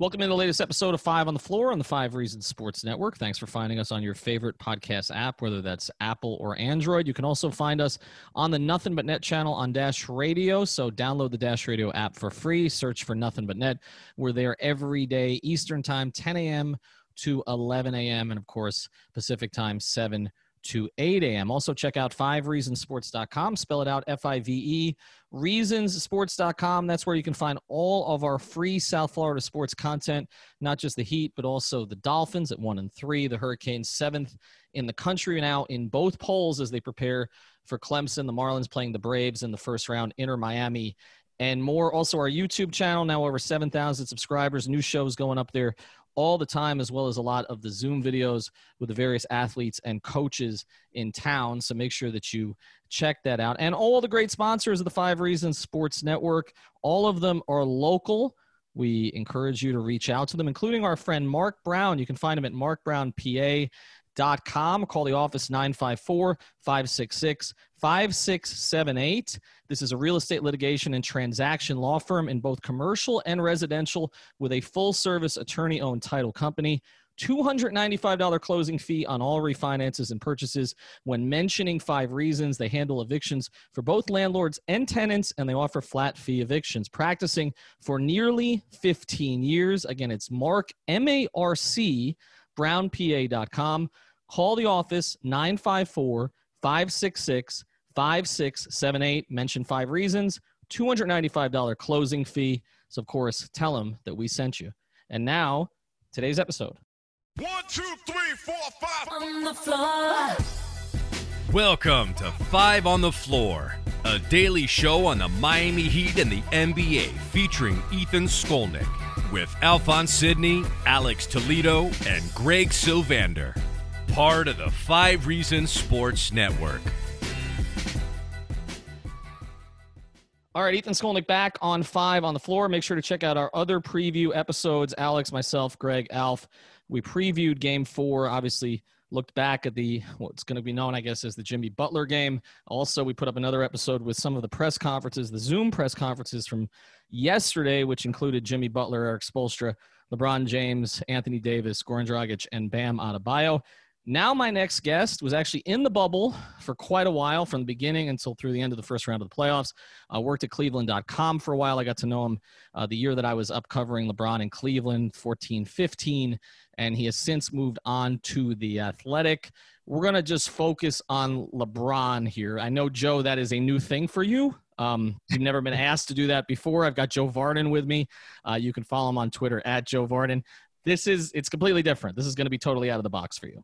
Welcome to the latest episode of Five on the Floor on the Five Reasons Sports Network. Thanks for finding us on your favorite podcast app, whether that's Apple or Android. You can also find us on the Nothing But Net channel on Dash Radio. So download the Dash Radio app for free. Search for Nothing But Net. We're there every day, Eastern Time, 10 a.m. to 11 a.m. And of course, Pacific Time, 7 to 8 a.m. Also, check out 5reasonsports.com. Spell it out F I V E. Reasonsports.com. That's where you can find all of our free South Florida sports content, not just the Heat, but also the Dolphins at 1 and 3, the Hurricanes 7th in the country now in both polls as they prepare for Clemson. The Marlins playing the Braves in the first round, Inter Miami and more. Also, our YouTube channel, now over 7,000 subscribers, new shows going up there all the time, as well as a lot of the Zoom videos with the various athletes and coaches in town. So make sure that you check that out. And all the great sponsors of the Five Reasons Sports Network, all of them are local. We encourage you to reach out to them, including our friend Mark Brown. You can find him at markbrownpa.com. Call the office 954 566 5678. This is a real estate litigation and transaction law firm in both commercial and residential with a full service attorney owned title company. $295 closing fee on all refinances and purchases. When mentioning five reasons, they handle evictions for both landlords and tenants, and they offer flat fee evictions. Practicing for nearly 15 years. Again, it's Mark, M A R C, brownpa.com. Call the office 954 566 5678. Mention five reasons, $295 closing fee. So, of course, tell them that we sent you. And now, today's episode. One, two, three, four, five. On the floor. Welcome to Five on the Floor, a daily show on the Miami Heat and the NBA featuring Ethan Skolnick with Alphonse Sidney, Alex Toledo, and Greg Sylvander. Part of the Five Reasons Sports Network. All right, Ethan Skolnick back on five on the floor. Make sure to check out our other preview episodes. Alex, myself, Greg, Alf. We previewed game four, obviously looked back at the what's going to be known, I guess, as the Jimmy Butler game. Also, we put up another episode with some of the press conferences, the Zoom press conferences from yesterday, which included Jimmy Butler, Erik Spoelstra, LeBron James, Anthony Davis, Goran Dragic, and Bam Adebayo. Now, my next guest was actually in the bubble for quite a while, from the beginning until through the end of the first round of the playoffs. Uh, worked at cleveland.com for a while. I got to know him uh, the year that I was up covering LeBron in Cleveland, 14 15, and he has since moved on to the Athletic. We're going to just focus on LeBron here. I know, Joe, that is a new thing for you. Um, you've never been asked to do that before. I've got Joe Vardon with me. Uh, you can follow him on Twitter at Joe Vardon. This is, it's completely different. This is going to be totally out of the box for you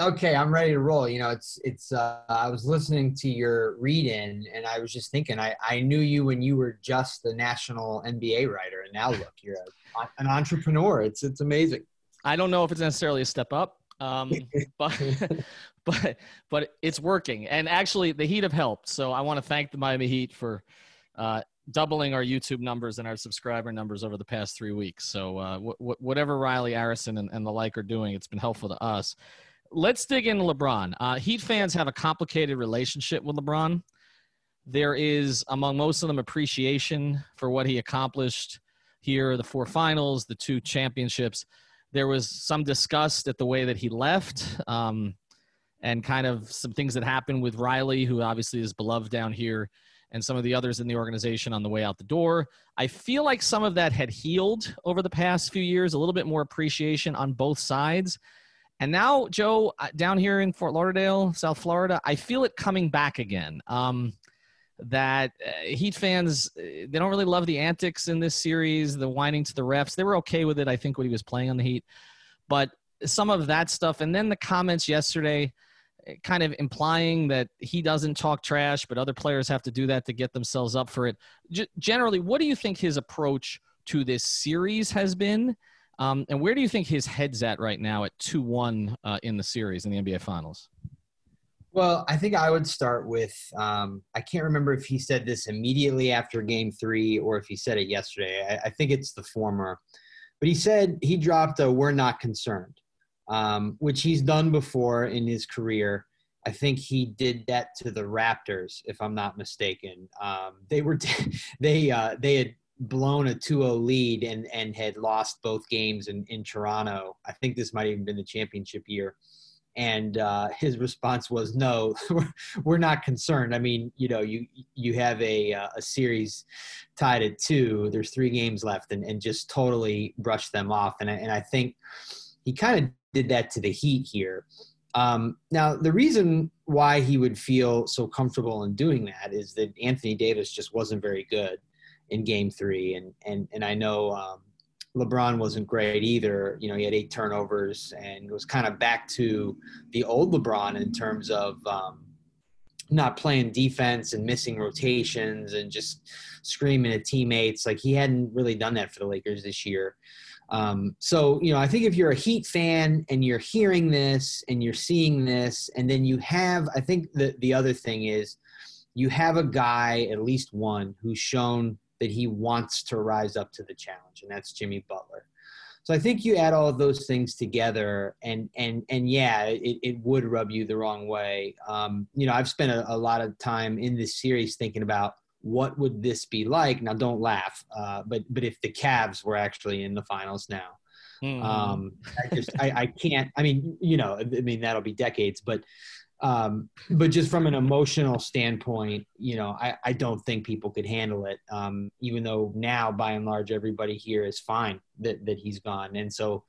okay, I'm ready to roll. You know, it's it's. Uh, I was listening to your read-in, and I was just thinking, I I knew you when you were just the national NBA writer, and now look, you're a, an entrepreneur. It's it's amazing. I don't know if it's necessarily a step up, um, but but but it's working. And actually, the Heat have helped. So I want to thank the Miami Heat for. Uh, doubling our YouTube numbers and our subscriber numbers over the past three weeks. So, uh, whatever Riley Arison and, and the like are doing, it's been helpful to us let's dig into LeBron. Uh, Heat fans have a complicated relationship with LeBron. There is, among most of them, appreciation for what he accomplished here the four finals, the two championships. There was some disgust at the way that he left um, and kind of some things that happened with Riley, who obviously is beloved down here, and some of the others in the organization on the way out the door. I feel like some of that had healed over the past few years, a little bit more appreciation on both sides. And now, Joe, uh, down here in Fort Lauderdale, South Florida, I feel it coming back again. Um, that uh, Heat fans, uh, they don't really love the antics in this series, the whining to the refs. They were okay with it, I think, when he was playing on the Heat. But some of that stuff, and then the comments yesterday, kind of implying that he doesn't talk trash, but other players have to do that to get themselves up for it. G- generally, what do you think his approach to this series has been. Um, and where do you think his head's at right now at 2 1 uh, in the series in the NBA Finals? Well, I think I would start with um, I can't remember if he said this immediately after game three or if he said it yesterday. I, I think it's the former. But he said he dropped a we're not concerned, um, which he's done before in his career. I think he did that to the Raptors, if I'm not mistaken. Um, they were they uh, they had blown a 2-0 lead and and had lost both games in in Toronto. I think this might even been the championship year. And uh, his response was, "No, we're not concerned. I mean, you know, you you have a uh, a series tied at two. There's three games left, and, and just totally brushed them off. And I, and I think he kind of did that to the Heat here. Um, now, the reason why he would feel so comfortable in doing that is that Anthony Davis just wasn't very good in Game Three, and and and I know um, LeBron wasn't great either. You know, he had eight turnovers and was kind of back to the old LeBron in terms of um, not playing defense and missing rotations and just screaming at teammates. Like he hadn't really done that for the Lakers this year. Um, so, you know, I think if you're a Heat fan and you're hearing this and you're seeing this, and then you have, I think the, the other thing is you have a guy, at least one, who's shown that he wants to rise up to the challenge, and that's Jimmy Butler. So I think you add all of those things together, and and and yeah, it, it would rub you the wrong way. Um, you know, I've spent a, a, lot of time in this series thinking about what would this be like. Now, don't laugh, uh, but but if the Cavs were actually in the finals now, mm. um, I just I, I can't. I mean, you know, I mean that'll be decades, but um, but just from an emotional standpoint, you know, I, I don't think people could handle it. Um, even though now, by and large, everybody here is fine that, that he's gone. And so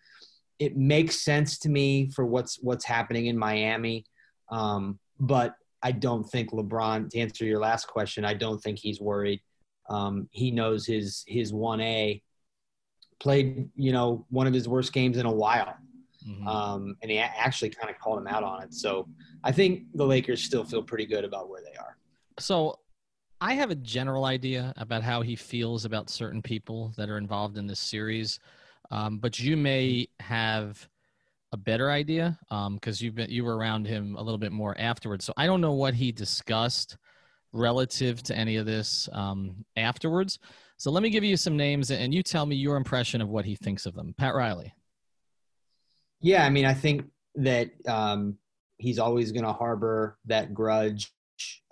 it makes sense to me for what's, what's happening in Miami. Um, but I don't think LeBron, to answer your last question, I don't think he's worried. Um, he knows his, his 1A played, you know, one of his worst games in a while. Mm-hmm. Um, and he actually kind of called him out on it. So I think the Lakers still feel pretty good about where they are. So I have a general idea about how he feels about certain people that are involved in this series, um, but you may have a better idea because um, you've been you were around him a little bit more afterwards. So I don't know what he discussed relative to any of this um, afterwards. So let me give you some names, and you tell me your impression of what he thinks of them. Pat Riley. Yeah, I mean, I think that um, he's always going to harbor that grudge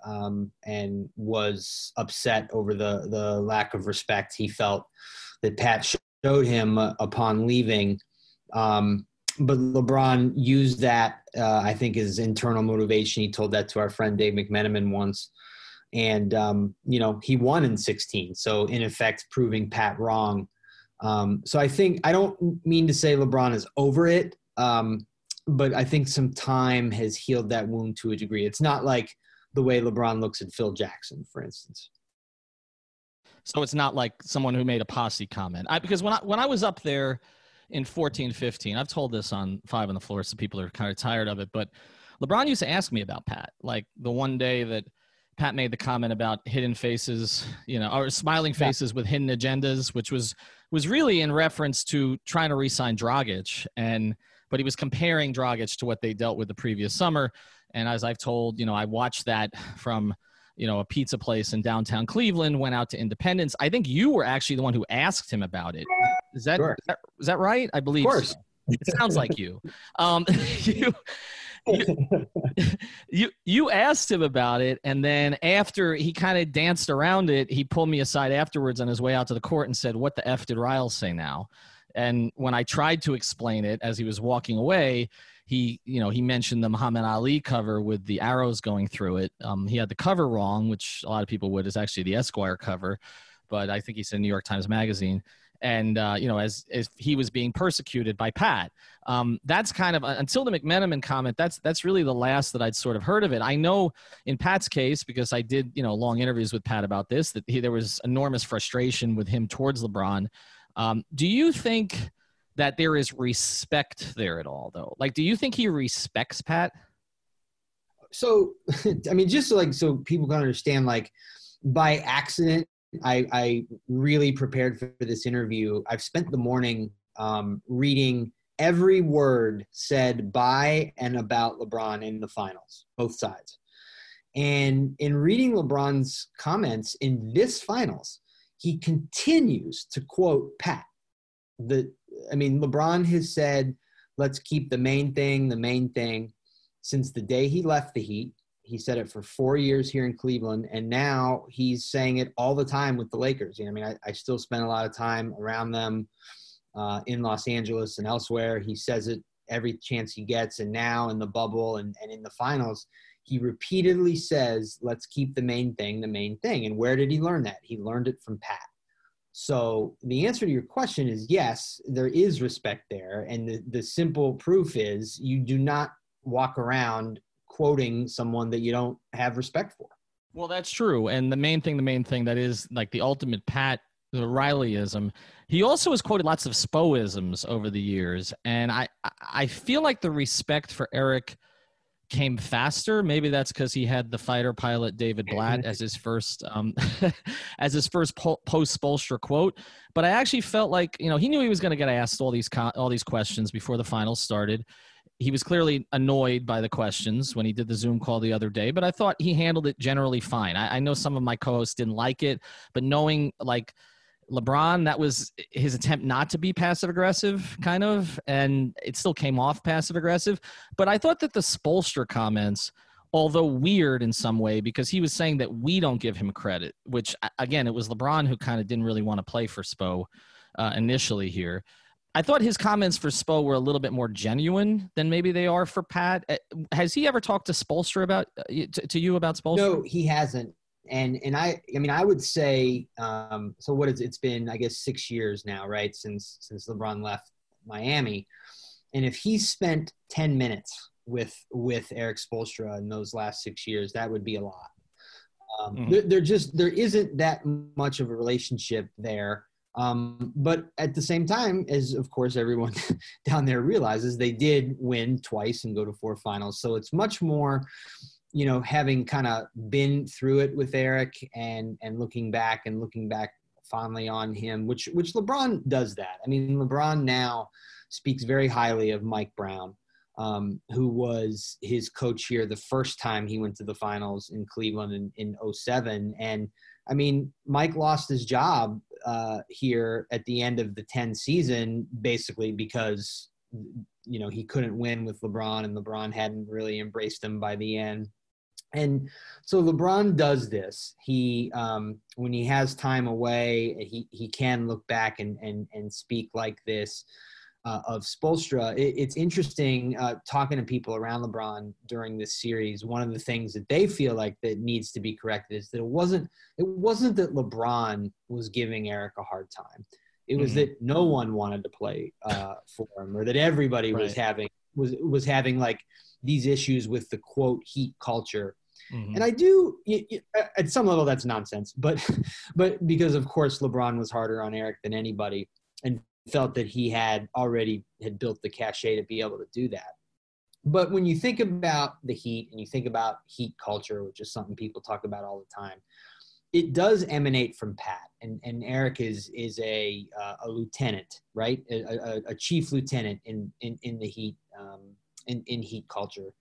um, and was upset over the the lack of respect he felt that Pat showed him uh, upon leaving. Um, but LeBron used that, uh, I think, as internal motivation. He told that to our friend Dave McMenamin once. And, um, you know, he won in 16. So, in effect, proving Pat wrong. Um, so I think I don't mean to say LeBron is over it, um, but I think some time has healed that wound to a degree. It's not like the way LeBron looks at Phil Jackson, for instance. So it's not like someone who made a posse comment. I, because when I when I was up there in 14, 15, I've told this on Five on the Floor, so people are kind of tired of it. But LeBron used to ask me about Pat. Like the one day that Pat made the comment about hidden faces, you know, or smiling faces yeah. with hidden agendas, which was was really in reference to trying to re-sign Dragic, and but he was comparing Dragic to what they dealt with the previous summer. And as I've told, you know, I watched that from you know a pizza place in downtown Cleveland, went out to Independence. I think you were actually the one who asked him about it. Is that sure. is that, is that right? I believe. Of course. So. It sounds like you. Um, you you, you asked him about it, and then after he kind of danced around it, he pulled me aside afterwards on his way out to the court and said, "What the f did Riles say now?" And when I tried to explain it as he was walking away, he you know he mentioned the Muhammad Ali cover with the arrows going through it. Um, he had the cover wrong, which a lot of people would is actually the Esquire cover, but I think he said New York Times Magazine and uh, you know as as he was being persecuted by Pat. Um, that's kind of until the McMenamin comment. That's that's really the last that I'd sort of heard of it. I know in Pat's case because I did you know long interviews with Pat about this that he, there was enormous frustration with him towards LeBron. Um, do you think that there is respect there at all though? Like, do you think he respects Pat? So, I mean, just so like so people can understand, like by accident I, I really prepared for this interview. I've spent the morning um, reading every word said by and about LeBron in the finals, both sides. And in reading LeBron's comments in this finals, he continues to quote Pat. The I mean, LeBron has said, let's keep the main thing the main thing since the day he left the Heat. He said it for four years here in Cleveland, and now he's saying it all the time with the Lakers. You know, I mean, I, I still spend a lot of time around them uh, in Los Angeles and elsewhere. He says it every chance he gets, and now in the bubble and, and in the finals, he repeatedly says, let's keep the main thing the main thing. And where did he learn that? He learned it from Pat. So the answer to your question is yes, there is respect there. And the, the simple proof is you do not walk around quoting someone that you don't have respect for. Well, that's true. And the main thing, the main thing that is like the ultimate Pat, the Rileyism. He also has quoted lots of Spoisms over the years, and I I feel like the respect for Erik came faster. Maybe that's because he had the fighter pilot David Blatt as his first um, as his first po- post Spoelstra quote. But I actually felt like you know he knew he was going to get asked all these co- all these questions before the finals started he was clearly annoyed by the questions when he did the Zoom call the other day, but I thought he handled it generally fine. I, I know some of my co-hosts didn't like it, but knowing like LeBron, that was his attempt not to be passive aggressive, kind of, and it still came off passive aggressive. But I thought that the Spoelstra comments, although weird in some way, because he was saying that we don't give him credit, which again, it was LeBron who kind of didn't really want to play for Spo uh, initially here. I thought his comments for Spo were a little bit more genuine than maybe they are for Pat. Uh, has he ever talked to Spoelstra about uh, to, you about Spoelstra? No, he hasn't. And and I I mean I would say um, so. What is it's been I guess six years now, right? Since since LeBron left Miami, and if he spent ten minutes with with Erik Spoelstra in those last six years, that would be a lot. Um, mm-hmm. there, there just there isn't that much of a relationship there um, but at the same time, as of course everyone down there realizes, they did win twice and go to four finals. So it's much more, you know, having kind of been through it with Erik and and looking back and looking back fondly on him, which which LeBron does that. I mean, LeBron now speaks very highly of Mike Brown. Um, who was his coach here the first time he went to the finals in Cleveland in, in 07. And I mean, Mike lost his job uh, here at the end of the 10 season, basically because, you know, he couldn't win with LeBron and LeBron hadn't really embraced him by the end. And so LeBron does this. He, um, when he has time away, he, he can look back and, and, and speak like this uh, of Spoelstra. It, it's interesting uh, talking to people around LeBron during this series. One of the things that they feel like that needs to be corrected is that it wasn't it wasn't that LeBron was giving Erik a hard time. It was mm-hmm. that no one wanted to play uh, for him, or that everybody right. was having was was having like these issues with the quote heat culture. Mm-hmm. And I do, at some level, that's nonsense. But, but because of course LeBron was harder on Erik than anybody, and felt that he had already had built the cachet to be able to do that. But when you think about the Heat and you think about Heat culture, which is something people talk about all the time, it does emanate from Pat. And, and Erik is is a uh, a lieutenant, right? A, a, a, chief lieutenant in in, in the Heat um, in in Heat culture.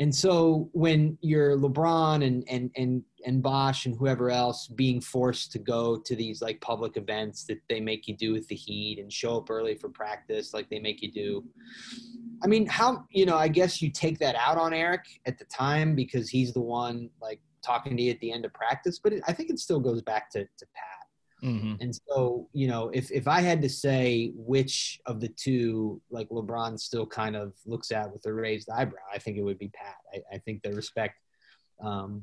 And so when you're LeBron and and and and Bosh and whoever else being forced to go to these like public events that they make you do with the Heat and show up early for practice like they make you do. I mean, how you know? I guess you take that out on Erik at the time because he's the one like talking to you at the end of practice. But it, I think it still goes back to to Pat Mm-hmm. And so, you know, if if I had to say which of the two, like LeBron still kind of looks at with a raised eyebrow, I think it would be Pat. I, I think the respect, um,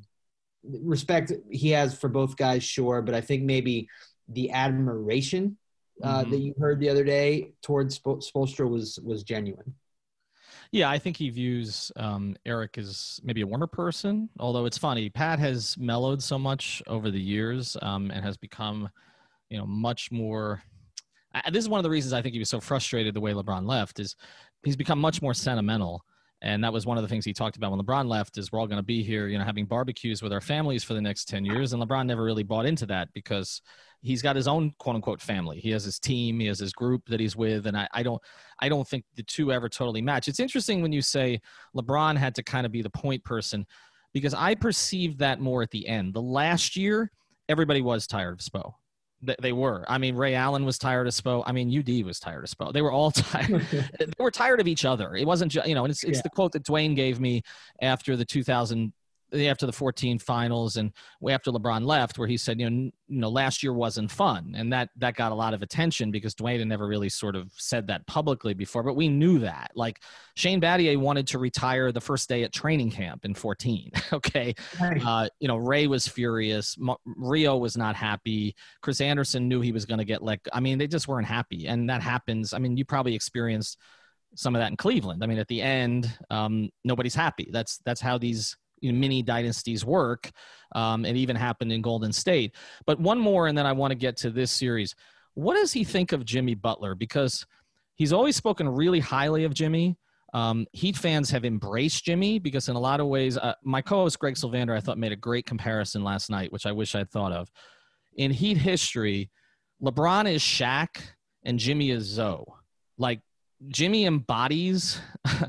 respect he has for both guys, sure, but I think maybe the admiration uh, mm-hmm. that you heard the other day towards Spoelstra was was genuine. Yeah, I think he views um, Erik as maybe a warmer person. Although it's funny, Pat has mellowed so much over the years um, and has become you know, much more. this is one of the reasons I think he was so frustrated the way LeBron left is he's become much more sentimental. And that was one of the things he talked about when LeBron left is we're all going to be here, you know, having barbecues with our families for the next 10 years. And LeBron never really bought into that because he's got his own quote unquote family. He has his team, he has his group that he's with. And I, I don't, I don't think the two ever totally match. It's interesting when you say LeBron had to kind of be the point person because I perceived that more at the end. The last year, everybody was tired of Spo. They were. I mean, Ray Allen was tired of Spo. I mean, UD was tired of Spo. They were all tired. they were tired of each other. It wasn't just, you know, and it's, it's yeah. the quote that Dwyane gave me after the 2000 after the 14 finals and after LeBron left, where he said, you know, you know, last year wasn't fun, and that that got a lot of attention because Dwyane had never really sort of said that publicly before, but we knew that. Like Shane Battier wanted to retire the first day at training camp in 14. okay, right. uh, you know, Ray was furious, Rio was not happy, Chris Andersen knew he was going to get let. I mean, they just weren't happy, and that happens. I mean, you probably experienced some of that in Cleveland. I mean, at the end, um, nobody's happy. That's that's how these know, dynasties work. Um, it even happened in Golden State. But one more, and then I want to get to this series. What does he think of Jimmy Butler? Because he's always spoken really highly of Jimmy. Um, Heat fans have embraced Jimmy because, in a lot of ways, uh, my co host Greg Sylvander, I thought, made a great comparison last night, which I wish I'd thought of. In Heat history, LeBron is Shaq and Jimmy is Zo. Like, Jimmy embodies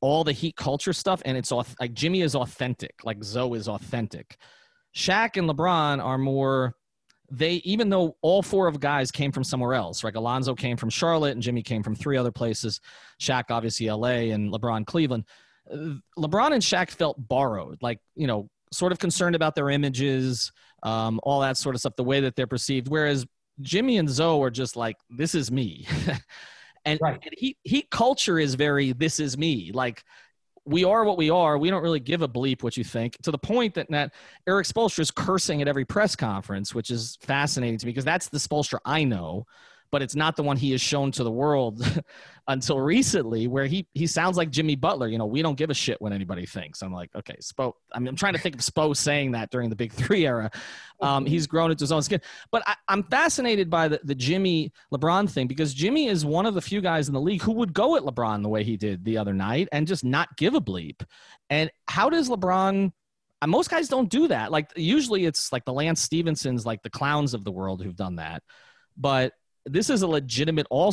all the heat culture stuff, and it's like Jimmy is authentic, like Zo is authentic. Shaq and LeBron are more. They even though all four of guys came from somewhere else, like Alonzo came from Charlotte and Jimmy came from three other places. Shaq obviously L.A. and LeBron Cleveland. LeBron and Shaq felt borrowed, like you know, sort of concerned about their images, um, all that sort of stuff, the way that they're perceived. Whereas Jimmy and Zo are just like, this is me. And, right. and heat, heat culture is very, this is me. Like, we are what we are. We don't really give a bleep what you think to the point that, that Erik Spoelstra is cursing at every press conference, which is fascinating to me because that's the Spoelstra I know but it's not the one he has shown to the world until recently, where he he sounds like Jimmy Butler. You know, we don't give a shit what anybody thinks. I'm like, okay, Spo. I mean, I'm trying to think of Spo saying that during the Big Three era. Um, he's grown into his own skin. But I, am fascinated by the, the Jimmy LeBron thing because Jimmy is one of the few guys in the league who would go at LeBron the way he did the other night and just not give a bleep. And how does LeBron? Uh, most guys don't do that. Like usually it's like the Lance Stephensons, like the clowns of the world who've done that. But this is a legitimate all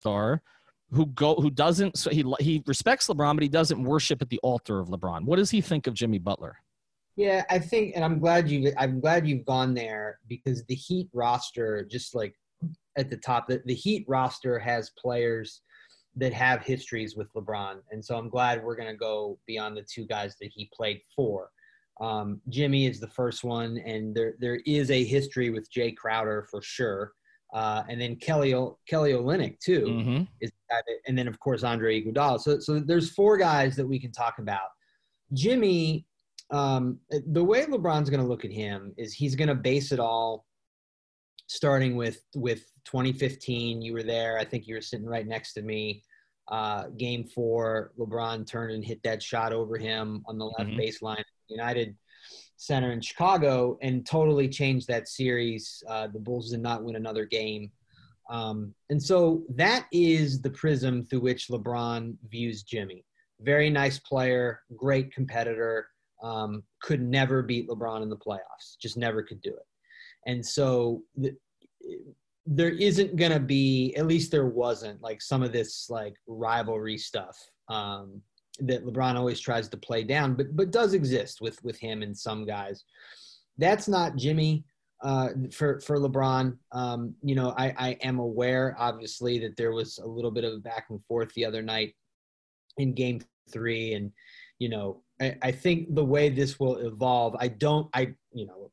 Star who go who doesn't so he he respects LeBron, but he doesn't worship at the altar of LeBron. What does he think of Jimmy Butler? Yeah, I think, and I'm glad you I'm glad you've gone there because the Heat roster, just like at the top, the, the Heat roster has players that have histories with LeBron, and so I'm glad we're going to go beyond the two guys that he played for. Um, Jimmy is the first one, and there there is a history with Jay Crowder for sure. Uh, and then Kelly Kelly Olynyk too mm-hmm. is and then of course Andre Iguodala. So so there's four guys that we can talk about. Jimmy, um, the way LeBron's going to look at him is he's going to base it all starting with with 2015. You were there. I think you were sitting right next to me. Uh, game four, LeBron turned and hit that shot over him on the left mm-hmm. baseline. United Center in Chicago and totally changed that series. Uh, the Bulls did not win another game. Um, and so that is the prism through which LeBron views Jimmy. Very nice player, great competitor, um, could never beat LeBron in the playoffs, just never could do it. And so the, there isn't going to be, at least there wasn't, like some of this like rivalry stuff. Um, that LeBron always tries to play down, but but does exist with with him and some guys. That's not Jimmy uh, for for LeBron. Um, you know, I, I am aware, obviously, that there was a little bit of back and forth the other night in Game Three, and you know, I, I think the way this will evolve, I don't, I you know,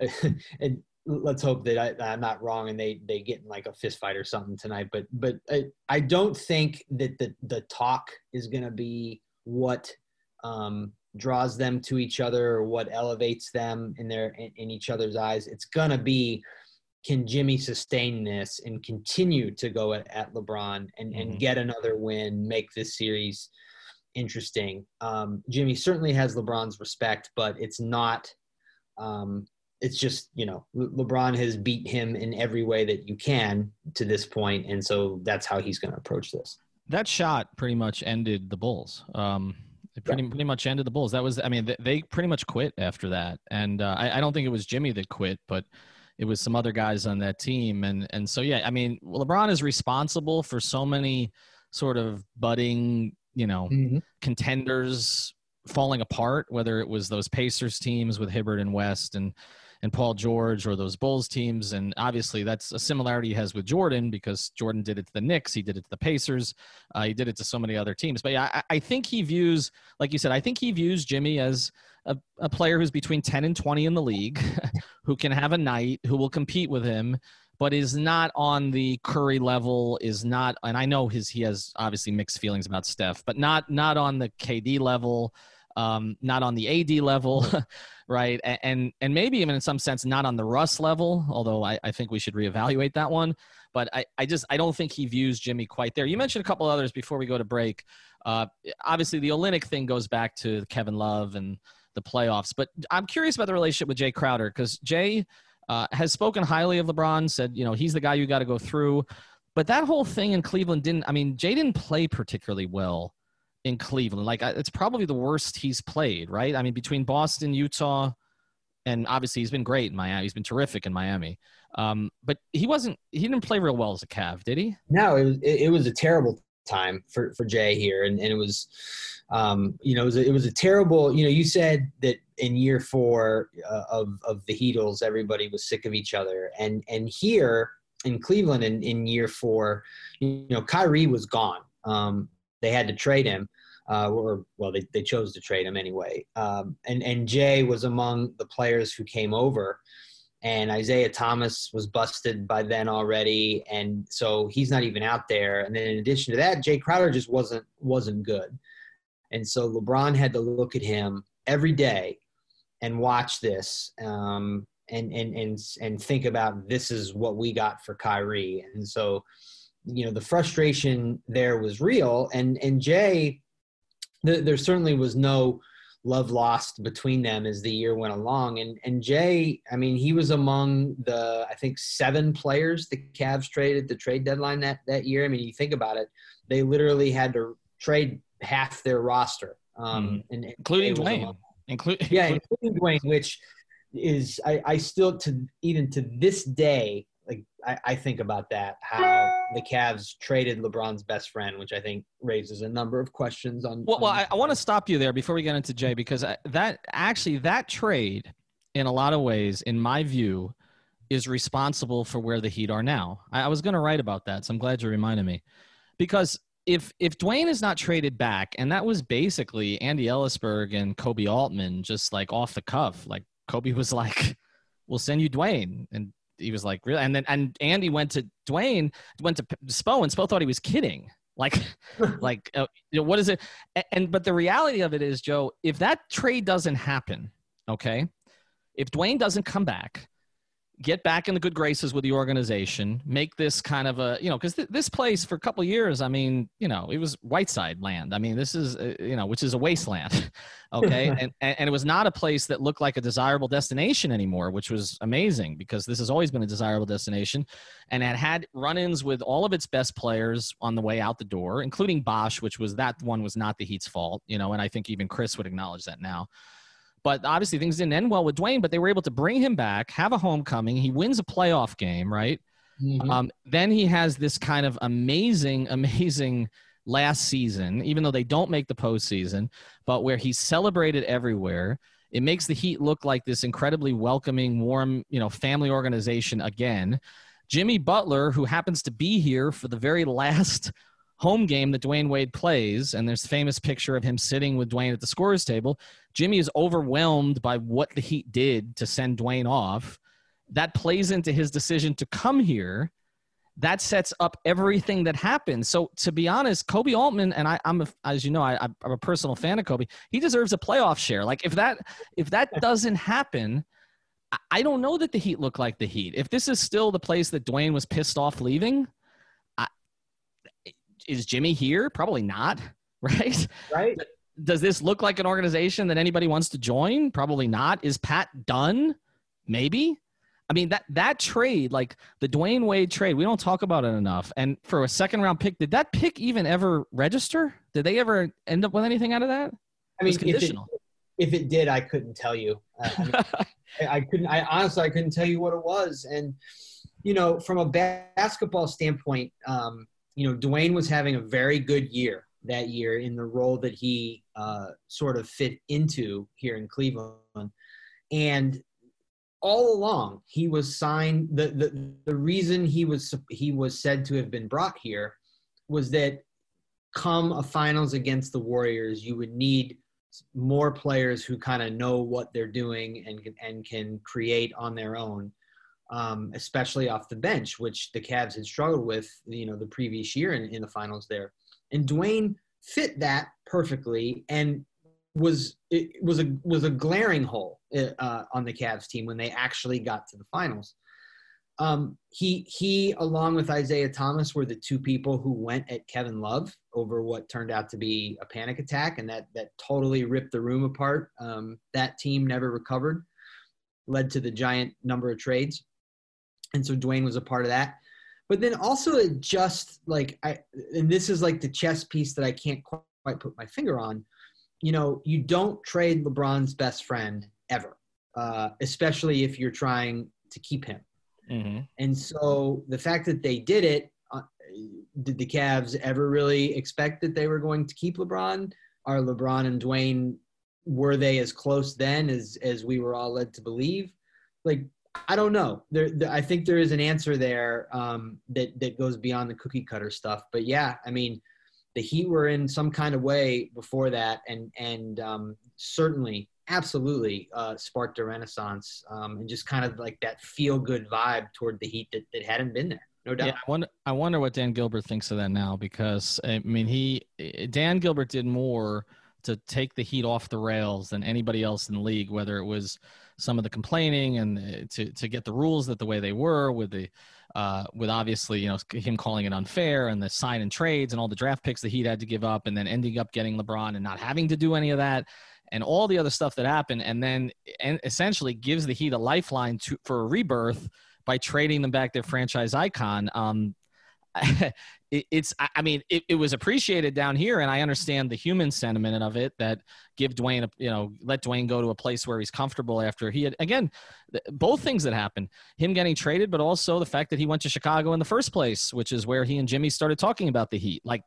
and let's hope that I, I'm not wrong and they they get in like a fist fight or something tonight. But but I, I don't think that the the talk is going to be what um, draws them to each other or what elevates them in their in, in each other's eyes. It's going to be can Jimmy sustain this and continue to go at, at LeBron and, and Mhm. get another win, make this series interesting. Um, Jimmy certainly has LeBron's respect, but it's not. Um, it's just you know Le- LeBron has beat him in every way that you can to this point, and so that's how he's going to approach this. that shot pretty much ended the Bulls. Um, it pretty pretty much ended the Bulls. That was, I mean, they, they pretty much quit after that, and uh, I, I don't think it was Jimmy that quit, but it was some other guys on that team, and and so yeah, I mean, LeBron is responsible for so many sort of budding, you know, contenders falling apart, whether it was those Pacers teams with Hibbert and West and and Paul George or those Bulls teams. And obviously that's a similarity he has with Jordan because Jordan did it to the Knicks, he did it to the Pacers, uh, he did it to so many other teams. But yeah, I, I think he views, like you said, I think he views Jimmy as a, a player who's between 10 and 20 in the league, who can have a night, who will compete with him. But is not on the Curry level. Is not, and I know his he has obviously mixed feelings about Steph, but not not on the KD level um, not on the AD level, right? And and maybe even in some sense not on the Russ level, although I, I think we should reevaluate that one. But I, I just I don't think he views Jimmy quite there. You mentioned a couple others before we go to break. Uh, obviously, the Olynyk thing goes back to Kevin Love and the playoffs, but I'm curious about the relationship with Jay Crowder because Jay uh, has spoken highly of LeBron, said you know he's the guy you got to go through. But that whole thing in Cleveland didn't. I mean, Jay didn't play particularly well in Cleveland. Like it's probably the worst he's played, right? I mean, between Boston, Utah, and obviously he's been great in Miami. He's been terrific in Miami. Um, but he wasn't. He didn't play real well as a Cav, did he? No, it was it, was a terrible time for for Jay here, and, and it was, um, you know, it was a, it was a terrible. You know, you said that in year four uh, of of the Heatles, everybody was sick of each other, and and here in Cleveland in, in year four, you know, Kyrie was gone. Um, they had to trade him. Uh, or well, they, they chose to trade him anyway. Um, and and Jay was among the players who came over, and Isaiah Thomas was busted by then already, and so he's not even out there. And then in addition to that, Jay Crowder just wasn't wasn't good, and so LeBron had to look at him every day and watch this um, and and and and think about this is what we got for Kyrie, and so you know the frustration there was real, and and Jay, th- there certainly was no love lost between them as the year went along. And and Jay, I mean, he was among the I think seven players the Cavs traded the trade deadline that that year. I mean, you think about it, they literally had to trade half their roster, um, and, and Mm-hmm. Including Dwyane. Include yeah, including Dwyane, which is I, I still to even to this day like I, I think about that how the Cavs traded LeBron's best friend, which I think raises a number of questions on. Well, well I, I want to stop you there before we get into Jay because I, that actually that trade, in a lot of ways, in my view, is responsible for where the Heat are now. I, I was going to write about that, so I'm glad you reminded me, because if if Dwyane is not traded back, and that was basically Andy Elisburg and Koby Altman just like off the cuff, like Koby was like, "We'll send you Dwyane," and he was like, "Really?" And then and Andy went to Dwyane, went to Spo, and Spo thought he was kidding. Like, like uh, you know, what is it? A- And but the reality of it is, Joe, if that trade doesn't happen, okay, if Dwyane doesn't come back, get back in the good graces with the organization, make this kind of a you know because th- this place for a couple of years, I mean, you know, it was Whiteside land. I mean, this is uh, you know, which is a wasteland, okay, and, and and it was not a place that looked like a desirable destination anymore, which was amazing because this has always been a desirable destination, and it had run-ins with all of its best players on the way out the door, including Bosh, which was that one was not the Heat's fault, you know, and I think even Chris would acknowledge that now. But obviously things didn't end well with Dwyane, but they were able to bring him back, have a homecoming. He wins a playoff game, right? Mhm. Um, then he has this kind of amazing, amazing last season, even though they don't make the postseason, but where he's celebrated everywhere. It makes the Heat look like this incredibly welcoming, warm, you know, family organization again. Jimmy Butler, who happens to be here for the very last home game that Dwyane Wade plays, and there's a famous picture of him sitting with Dwyane at the scorer's table. Jimmy is overwhelmed by what the Heat did to send Dwyane off that plays into his decision to come here. That sets up everything that happens. So to be honest, Koby Altman and I, I'm a, as you know, I, I'm a personal fan of Koby. He deserves a playoff share. Like if that if that doesn't happen, I- don't know that the Heat look like the Heat. If this is still the place that Dwyane was pissed off leaving, is Jimmy here? Probably not. Right? right? does this look like an organization that anybody wants to join? Probably not. Is Pat done? Maybe. I mean that that trade, like the Dwyane Wade trade, we don't talk about it enough. And for a second round pick, did that pick even ever register? Did they ever end up with anything out of that? I mean, if it, conditional. if it did, I couldn't tell you. Uh, I, mean, I- I couldn't. I honestly, I couldn't tell you what it was. And you know, from a basketball standpoint, um, you know, Dwyane was having a very good year that year in the role that he uh, sort of fit into here in Cleveland, and all along he was signed. The the the reason he was he was said to have been brought here was that come a finals against the Warriors, you would need more players who kind of know what they're doing and and can create on their own, um, especially off the bench, which the Cavs had struggled with, you know, the previous year in, in the finals there. And Dwyane fit that perfectly and was it was a was a glaring hole uh, on the Cavs team when they actually got to the finals. Um, he he along with Isaiah Thomas were the two people who went at Kevin Love over what turned out to be a panic attack, and that that totally ripped the room apart. Um, that team never recovered, led to the giant number of trades, and so Dwyane was a part of that. But then also it just like I and this is like the chess piece that I can't quite put my finger on. You know, you don't trade LeBron's best friend ever, uh, especially if you're trying to keep him. Mm-hmm. And so the fact that they did it, uh, did the Cavs ever really expect that they were going to keep LeBron? Are LeBron and Dwyane were they as close then as as we were all led to believe? Like I don't know. There, there I think there is an answer there um, that that goes beyond the cookie cutter stuff. But yeah, I mean, the Heat were in some kind of way before that, and and um, certainly absolutely uh, sparked a renaissance um, and just kind of like that feel good vibe toward the Heat that, that hadn't been there. No doubt. Yeah, I wonder, I wonder what Dan Gilbert thinks of that now because I mean he Dan Gilbert did more to take the heat off the rails than anybody else in the league, whether it was some of the complaining and uh, to to get the rules that the way they were with the uh, with obviously you know him calling it unfair and the sign and trades and all the draft picks that he had to give up and then ending up getting LeBron and not having to do any of that and all the other stuff that happened and then and essentially gives the Heat a lifeline to for a rebirth by trading them back their franchise icon. Um, it's, I mean, it, it was appreciated down here, and I understand the human sentiment of it that give Dwyane, a, you know, let Dwyane go to a place where he's comfortable after he had, again, th- both things that happened him getting traded, but also the fact that he went to Chicago in the first place, which is where he and Jimmy started talking about the Heat. Like,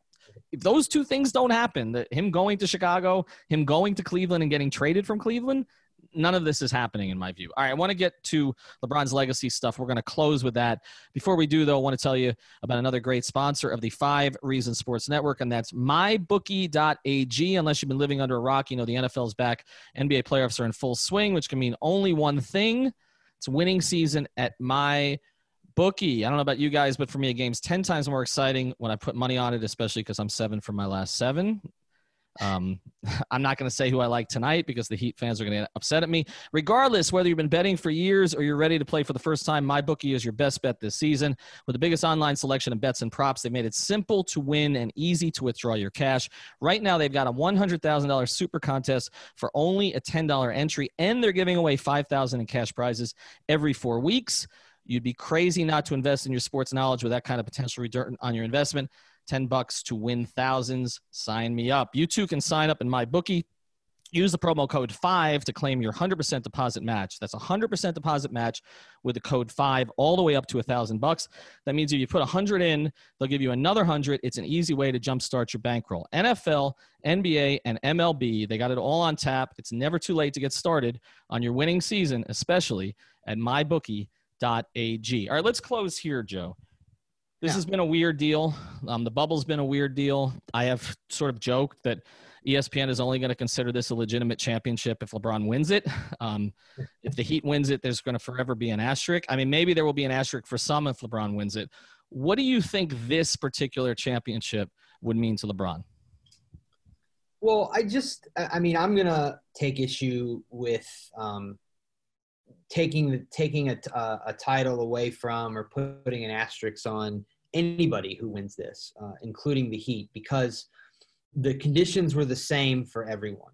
if those two things don't happen, that him going to Chicago, him going to Cleveland and getting traded from Cleveland, none of this is happening in my view. All right, I want to get to LeBron's legacy stuff. We're going to close with that. Before we do, though, I want to tell you about another great sponsor of the Five Reasons Sports Network, and that's mybookie.ag. Unless you've been living under a rock, you know the NFL's back. NBA playoffs are in full swing, which can mean only one thing. It's winning season at my bookie. I don't know about you guys, but for me, a game's 10 times more exciting when I put money on it, especially because I'm seven for my last seven. Um, I'm not going to say who I like tonight because the Heat fans are going to get upset at me. Regardless, whether you've been betting for years or you're ready to play for the first time, MyBookie is your best bet this season. With the biggest online selection of bets and props, they made it simple to win and easy to withdraw your cash. Right now, they've got a $100,000 super contest for only a $10 entry, and they're giving away 5,000 in cash prizes every four weeks. You'd be crazy not to invest in your sports knowledge with that kind of potential return on your investment. 10 bucks to win thousands. Sign me up. You too can sign up in my bookie. Use the promo code 5 to claim your 100% deposit match. That's a 100% deposit match with the code 5 all the way up to a 1000 bucks. That means if you put 100 in, they'll give you another 100. It's an easy way to jumpstart your bankroll. NFL, NBA, and MLB, they got it all on tap. It's never too late to get started on your winning season, especially at mybookie.ag. All right, let's close here, Joe. This Yeah. has been a weird deal. Um, the bubble's been a weird deal. I have sort of joked that ESPN is only going to consider this a legitimate championship if LeBron wins it. Um, if the Heat wins it, there's going to forever be an asterisk. I mean, maybe there will be an asterisk for some if LeBron wins it. What do you think this particular championship would mean to LeBron? Well, I just, I mean, I'm gonna take issue with um, taking the taking a, a, a title away from or putting an asterisk on anybody who wins this, uh, including the Heat, because the conditions were the same for everyone,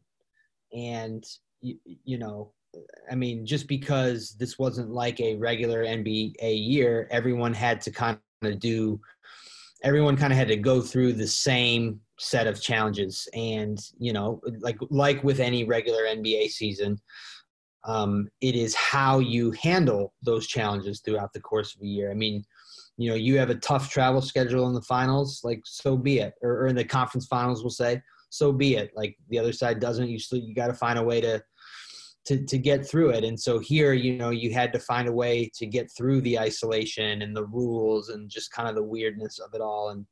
and you, you know, I mean, just because this wasn't like a regular NBA year, everyone had to kind of do, everyone kind of had to go through the same set of challenges. And you know like like with any regular nba season um, it is how you handle those challenges throughout the course of a year i mean you know you have a tough travel schedule in the finals like so be it or, or in the conference finals we'll say so be it like the other side doesn't you still you got to find a way to to, to get through it. And so here, you know, you had to find a way to get through the isolation and the rules and just kind of the weirdness of it all. And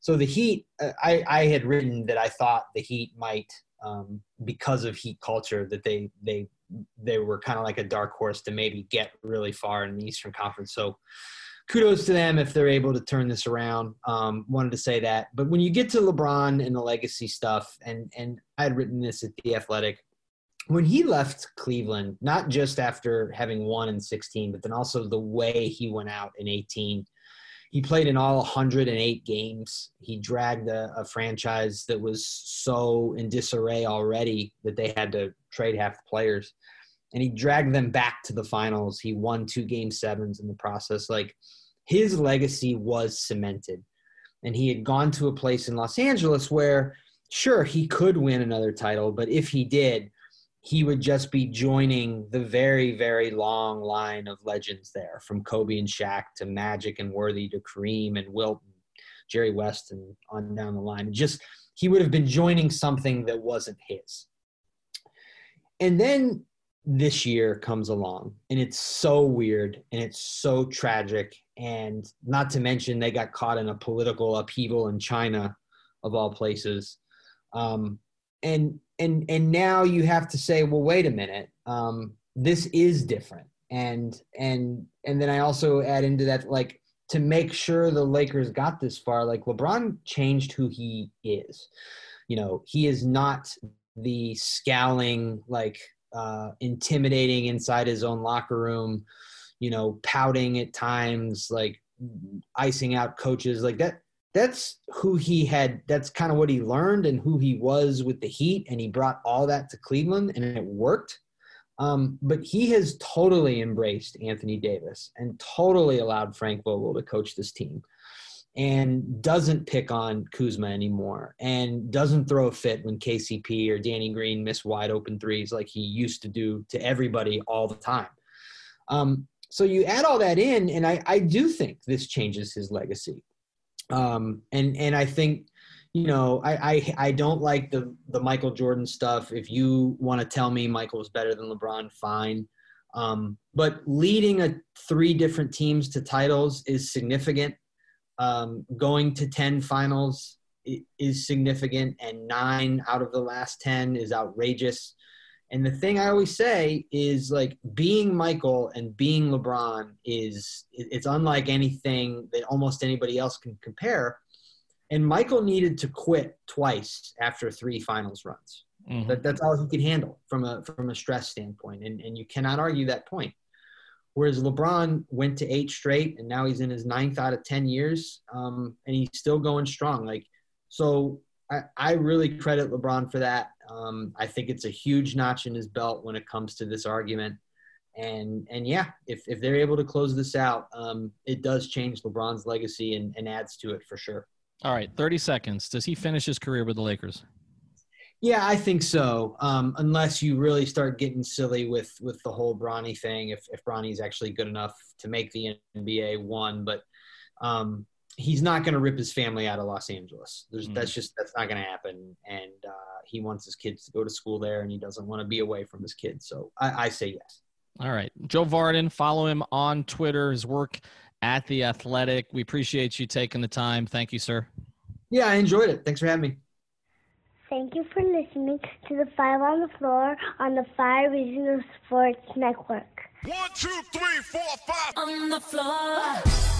so the Heat, uh, I, I had written that I thought the Heat might, um, because of Heat culture, that they they they were kind of like a dark horse to maybe get really far in the Eastern Conference. So kudos to them if they're able to turn this around. Um, wanted to say that. But when you get to LeBron and the legacy stuff, and and I had written this at the Athletic. When he left Cleveland, not just after having won in 16, but then also the way he went out in 18, he played in all 108 games. He dragged a, a, franchise that was so in disarray already that they had to trade half the players. And he dragged them back to the finals. He won two game sevens in the process. Like his legacy was cemented. And he had gone to a place in Los Angeles where, sure, he could win another title, but if he did, he would just be joining the very, very long line of legends there, from Kobe and Shaq to Magic and Worthy to Kareem and Wilt, and Jerry West, and on down the line. Just he would have been joining something that wasn't his. And then this year comes along, and it's so weird and it's so tragic, and not to mention they got caught in a political upheaval in China, of all places. Um, and and and now you have to say well wait a minute um, this is different. And and and then i also add into that like to make sure the lakers got this far like lebron changed who he is. You know he is not the scowling like uh, intimidating inside his own locker room you know pouting at times like icing out coaches like that that's who he had that's kind of what he learned and who he was with the heat and he brought all that to cleveland and it worked. Um, but he has totally embraced anthony davis and totally allowed frank vogel to coach this team and doesn't pick on kuzma anymore and doesn't throw a fit when kcp or danny green miss wide open threes like he used to do to everybody all the time. Um, so you add all that in and I, I do think this changes his legacy um, and and I think you know I, I I don't like the the Michael Jordan stuff. If you want to tell me Michael was better than LeBron, fine. Um, but leading a three different teams to titles is significant. Um, going to ten finals is significant, and nine out of the last ten is outrageous. And the thing I always say is like being Michael and being LeBron is it's unlike anything that almost anybody else can compare. And Michael needed to quit twice after three finals runs. Mm-hmm. That, that's all he could handle from a from a stress standpoint, and and you cannot argue that point. Whereas LeBron went to eight straight, and now he's in his ninth out of ten years, um, and he's still going strong. Like so, I, I really credit LeBron for that. Um, I think it's a huge notch in his belt when it comes to this argument. And and yeah, if, if they're able to close this out, um, it does change LeBron's legacy and, and adds to it for sure. All right, 30 seconds. Does he finish his career with the Lakers? Yeah, I think so. Um, unless you really start getting silly with with the whole Bronny thing, if if Bronny's actually good enough to make the NBA one, but um, he's not going to rip his family out of Los Angeles. There's, mm That's just that's not going to happen. And uh, he wants his kids to go to school there, and he doesn't want to be away from his kids. So I, I say yes. All right, Joe Vardon. Follow him on Twitter. His work at the Athletic. We appreciate you taking the time. Thank you, sir. Yeah, I enjoyed it. Thanks for having me. Thank you for listening to the Five on the Floor on the Five Regional Sports Network. One, two, three, four, five. On the floor.